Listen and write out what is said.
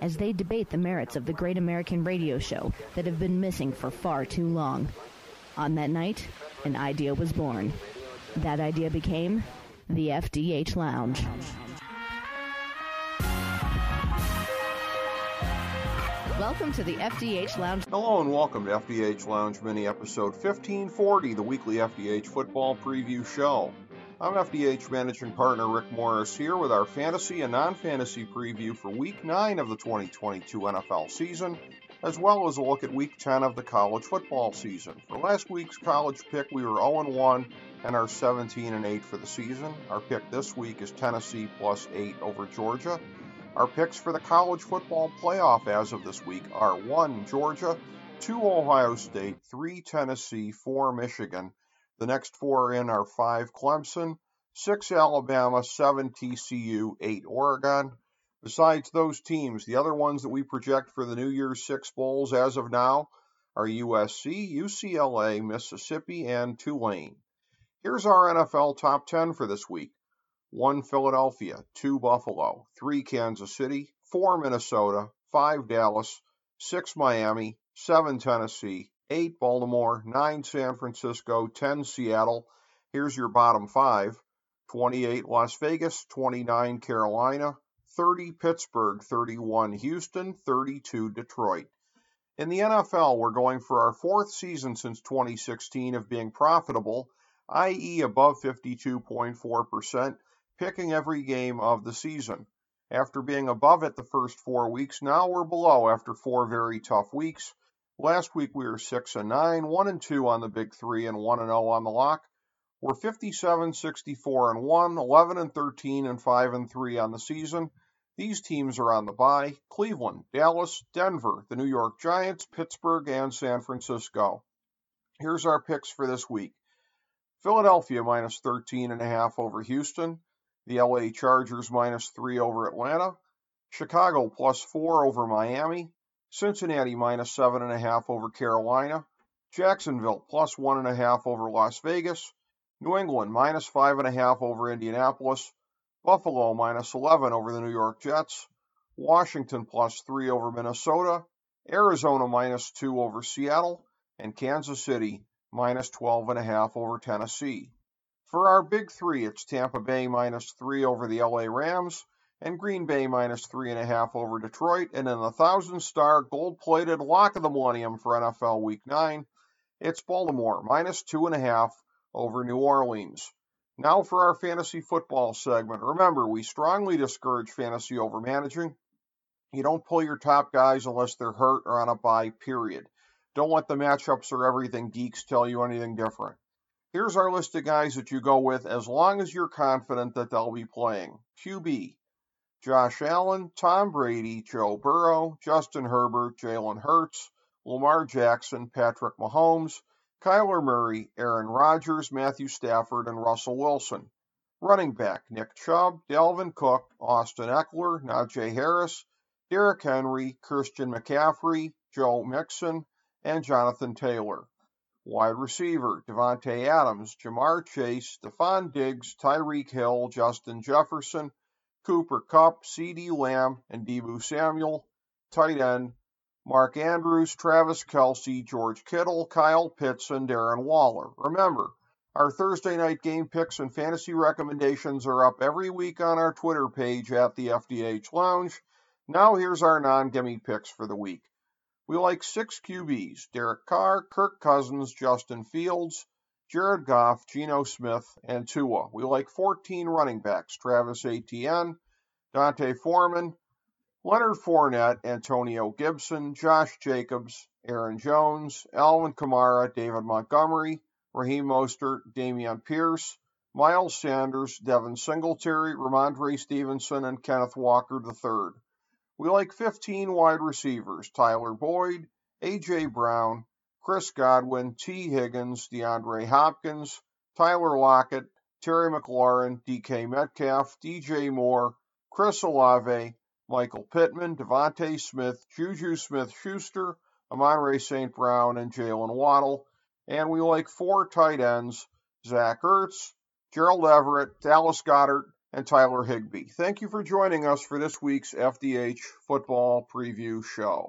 as they debate the merits of the great American radio show that have been missing for far too long. On that night, an idea was born. That idea became the FDH Lounge. Welcome to the FDH Lounge. Hello and welcome to FDH Lounge Mini episode 1540, the weekly FDH football preview show. I'm FDH Managing Partner Rick Morris here with our fantasy and non fantasy preview for Week 9 of the 2022 NFL season, as well as a look at Week 10 of the college football season. For last week's college pick, we were 0 1 and are 17 and 8 for the season. Our pick this week is Tennessee plus 8 over Georgia. Our picks for the college football playoff as of this week are 1 Georgia, 2 Ohio State, 3 Tennessee, 4 Michigan. The next four in are 5 Clemson, 6 Alabama, 7 TCU, 8 Oregon. Besides those teams, the other ones that we project for the New Year's Six Bowls as of now are USC, UCLA, Mississippi, and Tulane. Here's our NFL top 10 for this week 1 Philadelphia, 2 Buffalo, 3 Kansas City, 4 Minnesota, 5 Dallas, 6 Miami, 7 Tennessee, 8 Baltimore, 9 San Francisco, 10 Seattle. Here's your bottom 5 28 Las Vegas, 29 Carolina, 30 Pittsburgh, 31 Houston, 32 Detroit. In the NFL, we're going for our fourth season since 2016 of being profitable, i.e., above 52.4% picking every game of the season. After being above it the first four weeks, now we're below after four very tough weeks. Last week we were 6 and 9, 1 and 2 on the big 3 and 1 and 0 on the lock. We're 57, 64 and 1, 11 and 13 and 5 and 3 on the season. These teams are on the bye. Cleveland, Dallas, Denver, the New York Giants, Pittsburgh, and San Francisco. Here's our picks for this week. Philadelphia minus 13 and a half over Houston. The LA Chargers minus three over Atlanta. Chicago plus four over Miami. Cincinnati minus seven and a half over Carolina. Jacksonville plus one and a half over Las Vegas. New England minus five and a half over Indianapolis. Buffalo minus 11 over the New York Jets. Washington plus three over Minnesota. Arizona minus two over Seattle. And Kansas City minus 12 and a half over Tennessee. For our big three, it's Tampa Bay minus three over the LA Rams and Green Bay minus three and a half over Detroit. And in the thousand star gold plated lock of the millennium for NFL Week 9, it's Baltimore minus two and a half over New Orleans. Now for our fantasy football segment. Remember, we strongly discourage fantasy over managing. You don't pull your top guys unless they're hurt or on a bye, period. Don't let the matchups or everything geeks tell you anything different. Here's our list of guys that you go with as long as you're confident that they'll be playing. QB Josh Allen, Tom Brady, Joe Burrow, Justin Herbert, Jalen Hurts, Lamar Jackson, Patrick Mahomes, Kyler Murray, Aaron Rodgers, Matthew Stafford, and Russell Wilson. Running back Nick Chubb, Dalvin Cook, Austin Ekeler, Najee Harris, Derrick Henry, Christian McCaffrey, Joe Mixon, and Jonathan Taylor. Wide receiver Davante Adams, Ja'Marr Chase, Stefon Diggs, Tyreek Hill, Justin Jefferson, Cooper Kupp, CeeDee Lamb, and Deebo Samuel. Tight end Mark Andrews, Travis Kelce, George Kittle, Kyle Pitts, and Darren Waller. Remember, our Thursday night game picks and fantasy recommendations are up every week on our Twitter page at the FDH Lounge. Now here's our non-gimme picks for the week. We like six QBs Derek Carr, Kirk Cousins, Justin Fields, Jared Goff, Geno Smith, and Tua. We like 14 running backs Travis Etienne, D'Onta Foreman, Leonard Fournette, Antonio Gibson, Josh Jacobs, Aaron Jones, Alvin Kamara, David Montgomery, Raheem Mostert, Dameon Pierce, Miles Sanders, Devin Singletary, Rhamondre Stevenson, and Kenneth Walker III. We like 15 wide receivers Tyler Boyd, A.J. Brown, Chris Godwin, Tee Higgins, DeAndre Hopkins, Tyler Lockett, Terry McLaurin, DK Metcalf, DJ Moore, Chris Olave, Michael Pittman, DeVonta Smith, Juju Smith Schuster, Amon-Ra St. Brown, and Jaylen Waddle. And we like four tight ends Zach Ertz, Gerald Everett, Dallas Goedert, and Tyler Higbee. Thank you for joining us for this week's FDH Football Preview Show.